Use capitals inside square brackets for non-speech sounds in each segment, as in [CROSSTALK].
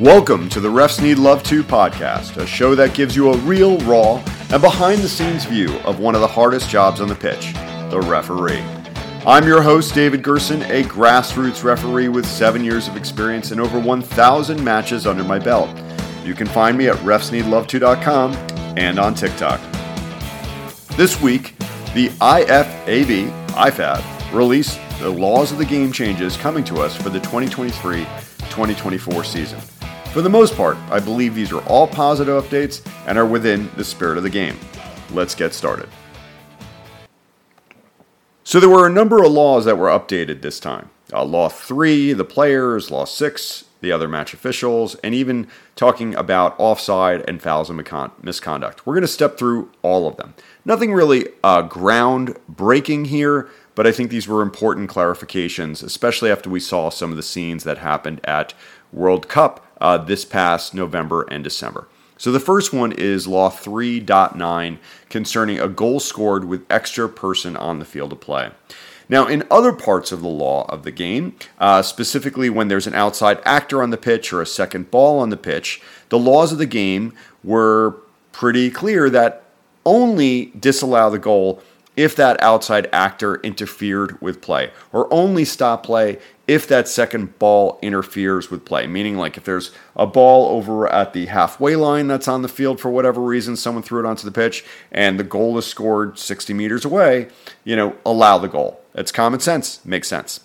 Welcome to the Refs Need Love 2 podcast, a show that gives you a real, raw, and behind the scenes view of one of the hardest jobs on the pitch, the referee. I'm your host, David Gerson, a grassroots referee with seven years of experience and over 1,000 matches under my belt. You can find me at refsneedlove2.com and on TikTok. This week, the IFAB, IFAB, released the laws of the game changes coming to us for the 2023 2024 season. For the most part, I believe these are all positive updates and are within the spirit of the game. Let's get started. So, there were a number of laws that were updated this time. Uh, law 3, the players, Law 6, the other match officials, and even talking about offside and fouls and misconduct. We're going to step through all of them. Nothing really uh, groundbreaking here, but I think these were important clarifications, especially after we saw some of the scenes that happened at World Cup uh, this past November and December. So the first one is Law 3.9 concerning a goal scored with extra person on the field of play. Now, in other parts of the law of the game, uh, specifically when there's an outside actor on the pitch or a second ball on the pitch, the laws of the game were pretty clear that only disallow the goal if that outside actor interfered with play, or only stop play if that second ball interferes with play. Meaning, like if there's a ball over at the halfway line that's on the field for whatever reason, someone threw it onto the pitch, and the goal is scored 60 meters away, you know, allow the goal. It's common sense, makes sense.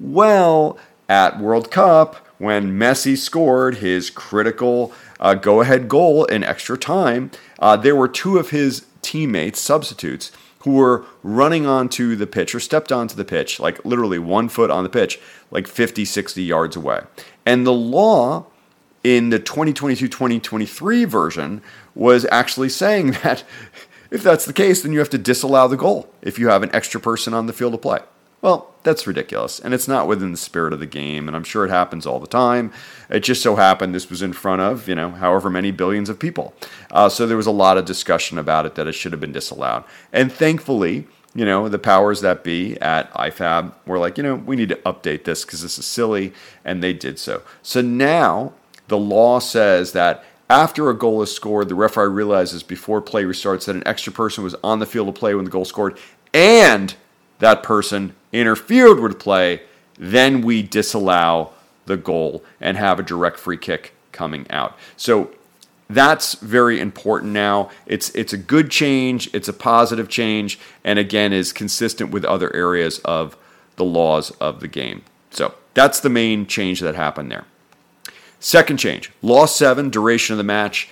Well, at World Cup, when Messi scored his critical uh, go ahead goal in extra time, uh, there were two of his teammates, substitutes, who were running onto the pitch or stepped onto the pitch, like literally one foot on the pitch, like 50, 60 yards away. And the law in the 2022 2023 version was actually saying [LAUGHS] that if that's the case, then you have to disallow the goal if you have an extra person on the field of play. Well, that's ridiculous, and it's not within the spirit of the game, and I'm sure it happens all the time. It just so happened this was in front of, you know, however many billions of people. Uh, so there was a lot of discussion about it that it should have been disallowed. And thankfully, you know, the powers that be at IFAB were like, you know, we need to update this because this is silly, and they did so. So now the law says that after a goal is scored, the referee realizes before play restarts that an extra person was on the field of play when the goal scored, and that person interfered with play, then we disallow the goal and have a direct free kick coming out. So that's very important now. It's it's a good change, it's a positive change, and again is consistent with other areas of the laws of the game. So that's the main change that happened there. Second change, law seven, duration of the match.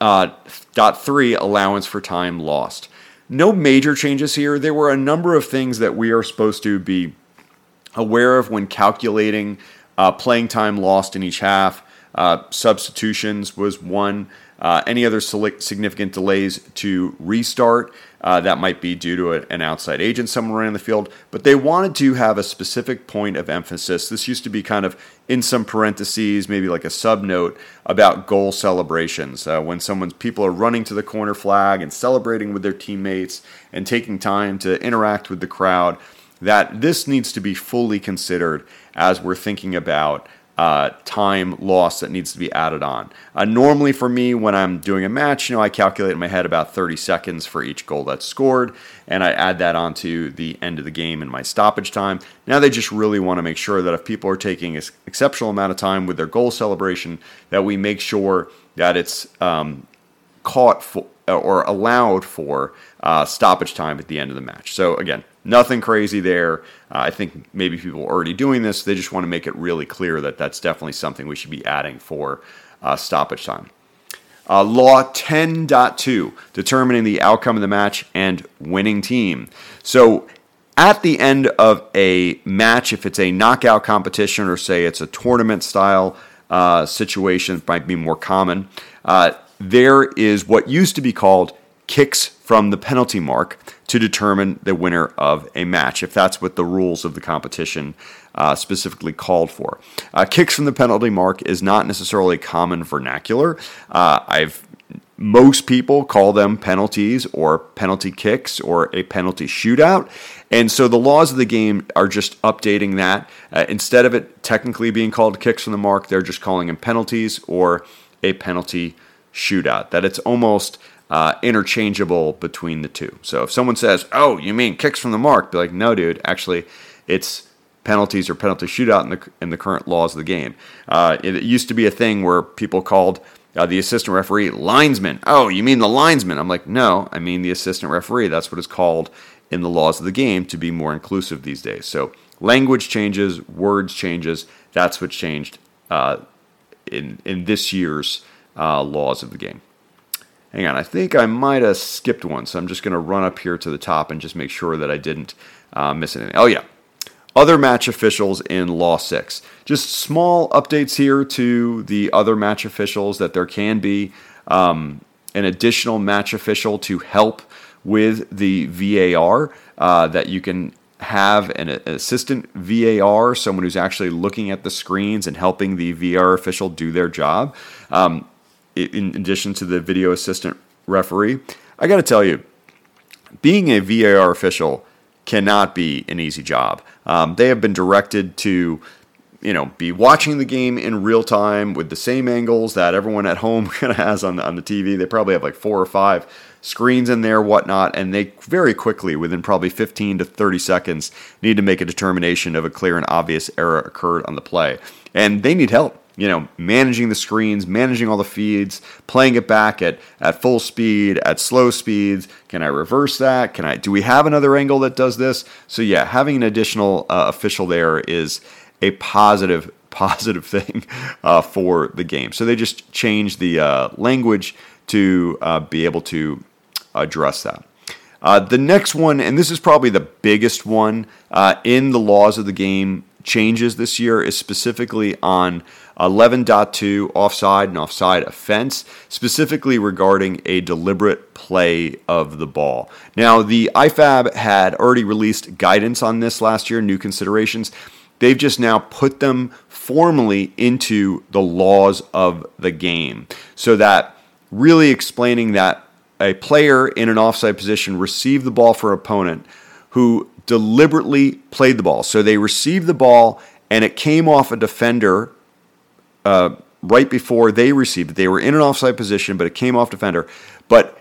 Uh, dot three, allowance for time lost. No major changes here. There were a number of things that we are supposed to be aware of when calculating uh, playing time lost in each half. Uh, substitutions was one. Uh, any other significant delays to restart uh, that might be due to a, an outside agent somewhere in the field, but they wanted to have a specific point of emphasis. This used to be kind of in some parentheses, maybe like a sub note about goal celebrations. Uh, when someone's people are running to the corner flag and celebrating with their teammates and taking time to interact with the crowd, that this needs to be fully considered as we're thinking about uh, time loss that needs to be added on. Uh, normally, for me, when I'm doing a match, you know, I calculate in my head about 30 seconds for each goal that's scored, and I add that onto the end of the game in my stoppage time. Now they just really want to make sure that if people are taking an exceptional amount of time with their goal celebration, that we make sure that it's um, caught for, or allowed for uh, stoppage time at the end of the match. So again, Nothing crazy there. Uh, I think maybe people are already doing this. They just want to make it really clear that that's definitely something we should be adding for uh, stoppage time. Uh, Law 10.2, determining the outcome of the match and winning team. So at the end of a match, if it's a knockout competition or say it's a tournament style uh, situation, might be more common, uh, there is what used to be called kicks from the penalty mark to determine the winner of a match, if that's what the rules of the competition uh, specifically called for. Uh, kicks from the penalty mark is not necessarily common vernacular. Uh, I've most people call them penalties or penalty kicks or a penalty shootout. And so the laws of the game are just updating that. Uh, instead of it technically being called kicks from the mark, they're just calling them penalties or a penalty shootout. That it's almost uh, interchangeable between the two. So if someone says, "Oh, you mean kicks from the mark?" Be like, "No, dude. Actually, it's penalties or penalty shootout in the in the current laws of the game." Uh, it used to be a thing where people called uh, the assistant referee linesman. Oh, you mean the linesman? I'm like, no, I mean the assistant referee. That's what it's called in the laws of the game to be more inclusive these days. So language changes, words changes. That's what changed uh, in in this year's uh, laws of the game. Hang on, I think I might have skipped one, so I'm just going to run up here to the top and just make sure that I didn't uh, miss anything. Oh yeah, other match officials in Law 6. Just small updates here to the other match officials that there can be um, an additional match official to help with the VAR, uh, that you can have an, an, assistant VAR, someone who's actually looking at the screens and helping the VAR official do their job, um, in addition to the video assistant referee. I got to tell you, being a VAR official cannot be an easy job. Um, they have been directed to, you know, be watching the game in real time with the same angles that everyone at home [LAUGHS] kind of has on the, on the TV. They probably have like four or five screens in there, whatnot, and they very quickly, within probably 15 to 30 seconds, need to make a determination of a clear and obvious error occurred on the play. And they need help you know, managing the screens, managing all the feeds, playing it back at, at full speed, at slow speeds. Can I reverse that? Can I? Do we have another angle that does this? So yeah, having an additional uh, official there is a positive [LAUGHS] positive thing uh, for the game. So they just changed the uh, language to uh, be able to address that. Uh, the next one, and this is probably the biggest one uh, in the laws of the game changes this year, is specifically on 11.2 offside and offside offense, specifically regarding a deliberate play of the ball. Now, the IFAB had already released guidance on this last year, new considerations. They've just now put them formally into the laws of the game so that really explaining that a player in an offside position received the ball for opponent who deliberately played the ball. So they received the ball and it came off a defender uh, right before they received it. They were in an offside position, but it came off defender. But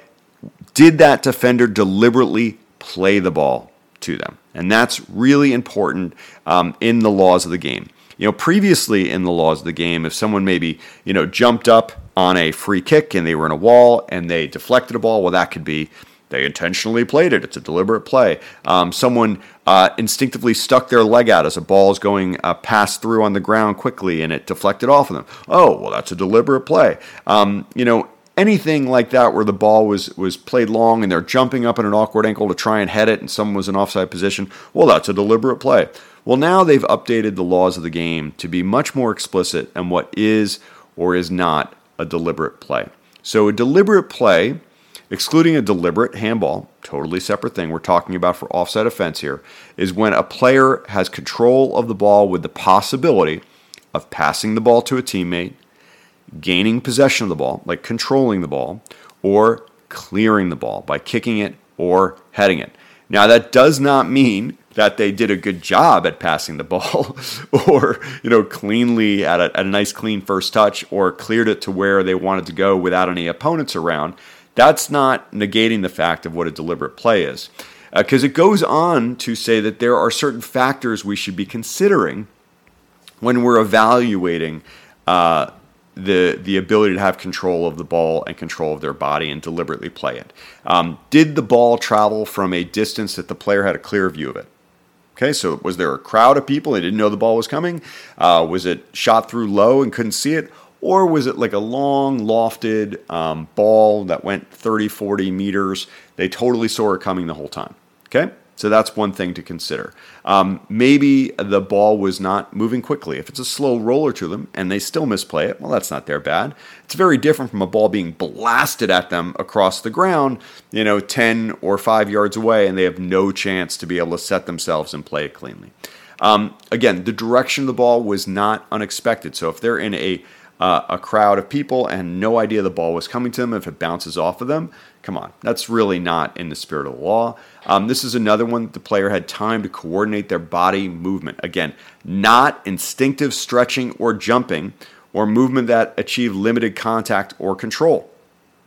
did that defender deliberately play the ball to them? And that's really important um, in the laws of the game. You know, previously in the laws of the game, if someone maybe, you know, jumped up on a free kick and they were in a wall and they deflected a ball, well, that could be they intentionally played it. It's a deliberate play. Um, someone uh, instinctively stuck their leg out as a ball is going uh, past through on the ground quickly and it deflected off of them. Oh, well, that's a deliberate play. Um, you know, anything like that where the ball was was played long and they're jumping up in an awkward angle to try and head it and someone was in offside position, well, that's a deliberate play. Well, now they've updated the laws of the game to be much more explicit on what is or is not a deliberate play. So, a deliberate play Excluding a deliberate handball, totally separate thing we're talking about for offside offense here, is when a player has control of the ball with the possibility of passing the ball to a teammate, gaining possession of the ball, like controlling the ball, or clearing the ball by kicking it or heading it. Now, that does not mean that they did a good job at passing the [LAUGHS] ball or, you know, cleanly at a, at a nice clean first touch or cleared it to where they wanted to go without any opponents around. That's not negating the fact of what a deliberate play is. Because uh, it goes on to say that there are certain factors we should be considering when we're evaluating uh, the the ability to have control of the ball and control of their body and deliberately play it. Um, did the ball travel from a distance that the player had a clear view of it? Okay, so was there a crowd of people they didn't know the ball was coming? Uh, was it shot through low and couldn't see it? Or was it like a long, lofted um, ball that went 30, 40 meters? They totally saw it coming the whole time. Okay? So that's one thing to consider. Um, maybe the ball was not moving quickly. If it's a slow roller to them and they still misplay it, well, that's not their bad. It's very different from a ball being blasted at them across the ground, you know, 10 or 5 yards away, and they have no chance to be able to set themselves and play it cleanly. Um, again, the direction of the ball was not unexpected. So if they're in a uh, a crowd of people and no idea the ball was coming to them if it bounces off of them. Come on, that's really not in the spirit of the law. Um, this is another one the player had time to coordinate their body movement. Again, not instinctive stretching or jumping or movement that achieve limited contact or control.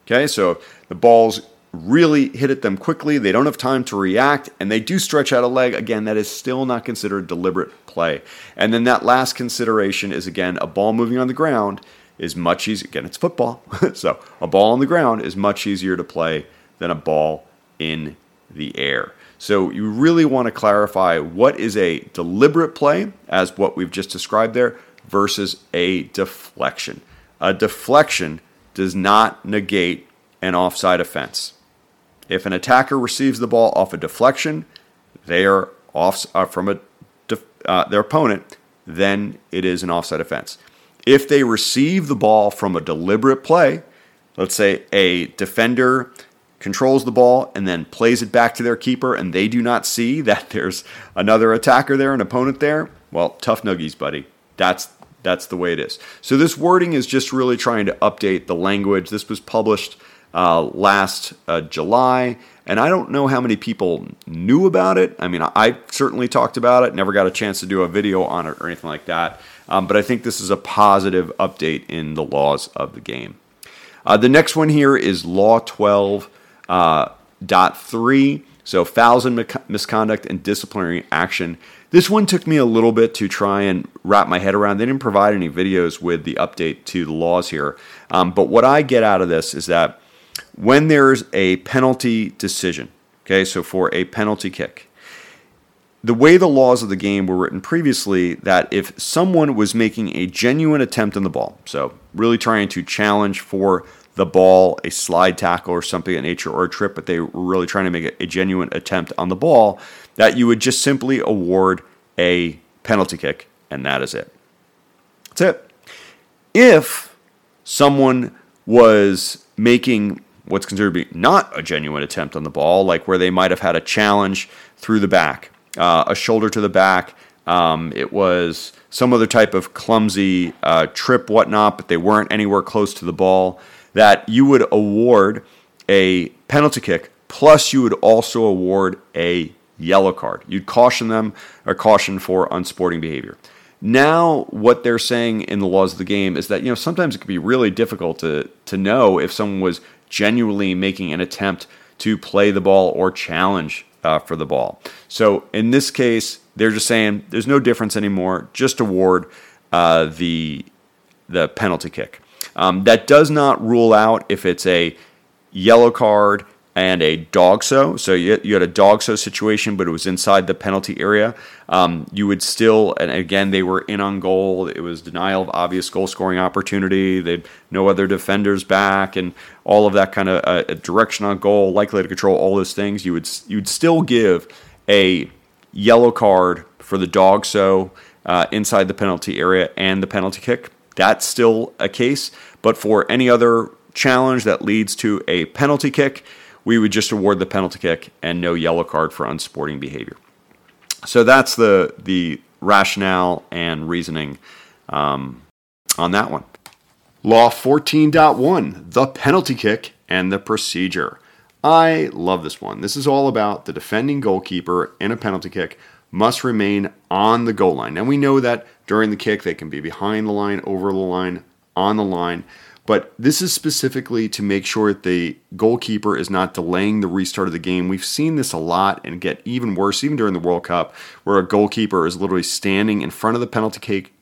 Okay, so the ball's really hit at them quickly, they don't have time to react, and they do stretch out a leg. Again, that is still not considered deliberate play. And then that last consideration is again a ball moving on the ground is much easier. Again, it's football. [LAUGHS] so a ball on the ground is much easier to play than a ball in the air. So you really want to clarify what is a deliberate play, as what we've just described there, versus a deflection. A deflection does not negate an offside offense. If an attacker receives the ball off a deflection, they are off uh, from a def, uh, their opponent, then it is an offside offense. If they receive the ball from a deliberate play, let's say a defender controls the ball and then plays it back to their keeper and they do not see [LAUGHS] that there's another attacker there, an opponent there, well, tough nuggies, buddy. That's that's the way it is. So this wording is just really trying to update the language. This was published uh, last uh, July, and I don't know how many people knew about it. I mean, I certainly talked about it, never got a chance to do a video on it or anything like that. Um, but I think this is a positive update in the laws of the game. Uh, the next one here is Law 12.3. Uh, so, fouls and misconduct and disciplinary action. This one took me a little bit to try and wrap my head around. They didn't provide any videos with the update to the laws here. Um, but what I get out of this is that when there's a penalty decision, okay, so for a penalty kick, the way the laws of the game were written previously, that if someone was making a genuine attempt on the ball, so really trying to challenge for the ball, a slide tackle or something of nature, or a trip, but they were really trying to make a genuine attempt on the ball, that you would just simply award a penalty kick, and that is it. That's it. If someone was making what's considered to be not a genuine attempt on the ball, like where they might have had a challenge through the back, uh, a shoulder to the back. Um, it was some other type of clumsy uh, trip, whatnot, but they weren't anywhere close to the ball. That you would award a penalty kick, plus you would also award a yellow card. You'd caution them or caution for unsporting behavior. Now, what they're saying in the laws of the game is that you know sometimes it can be really difficult to to know if someone was genuinely making an attempt to play the ball or challenge uh, for the ball. So in this case, they're just saying there's no difference anymore. Just award uh, the the penalty kick. Um, that does not rule out if it's a yellow card and a dog So you, you had a DOGSO situation, but it was inside the penalty area. Um, you would still, and again, they were in on goal. It was denial of obvious goal scoring opportunity. They no other defenders back, and all of that kind of uh, direction on goal, likely to control all those things. You would you would still give a yellow card for the DOGSO uh, inside the penalty area and the penalty kick. That's still a case, but for any other challenge that leads to a penalty kick we would just award the penalty kick and no yellow card for unsporting behavior. So that's the the rationale and reasoning um, on that one. Law 14.1 The penalty kick and the procedure. I love this one. This is all about the defending goalkeeper in a penalty kick must remain on the goal line. And we know that during the kick, they can be behind the line, over the line, on the line. But this is specifically to make sure that the goalkeeper is not delaying the restart of the game. We've seen this a lot and get even worse, even during the World Cup, where a goalkeeper is literally standing in front of the penalty kick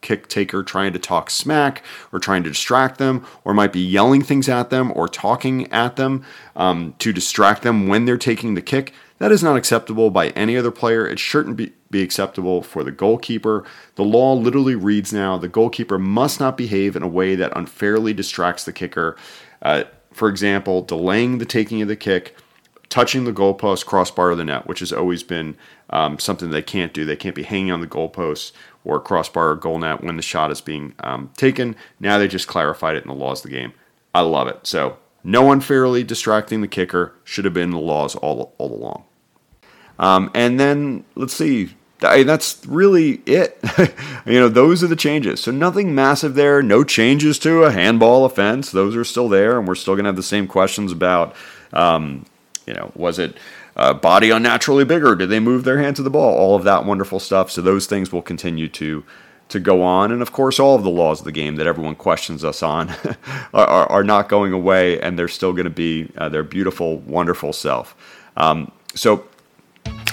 kick taker trying to talk smack or trying to distract them or might be yelling things at them or talking at them um, to distract them when they're taking the kick that is not acceptable by any other player. It shouldn't be, be acceptable for the goalkeeper. The law literally reads now the goalkeeper must not behave in a way that unfairly distracts the kicker. Uh, for example, delaying the taking of the kick, touching the goalpost, crossbar, or the net, which has always been um, something they can't do. They can't be hanging on the goalpost or crossbar or goal net when the shot is being um, taken. Now they just clarified it in the laws of the game. I love it. So, no unfairly distracting the kicker should have been the laws all, all along. Um, and then let's see, that's really it. [LAUGHS] you know, those are the changes. So nothing massive there. No changes to a handball offense. Those are still there, and we're still going to have the same questions about, um, you know, was it uh, body unnaturally bigger? Did they move their hand to the ball? All of that wonderful stuff. So those things will continue to to go on, and of course, all of the laws of the game that everyone questions us on [LAUGHS] are, are, are, not going away, and they're still going to be uh, their beautiful, wonderful self. Um, so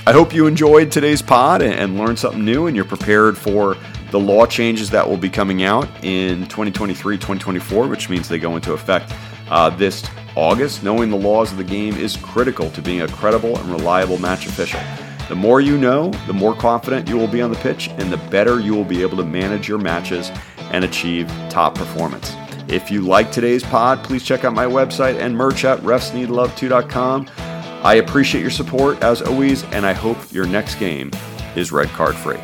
I hope you enjoyed today's pod and learned something new, and you're prepared for the law changes that will be coming out in 2023 2024, which means they go into effect uh, this August. Knowing the laws of the game is critical to being a credible and reliable match official. The more you know, the more confident you will be on the pitch, and the better you will be able to manage your matches and achieve top performance. If you like today's pod, please check out my website and merch at refsneedlove2.com. I appreciate your support as always, and I hope your next game is red card free.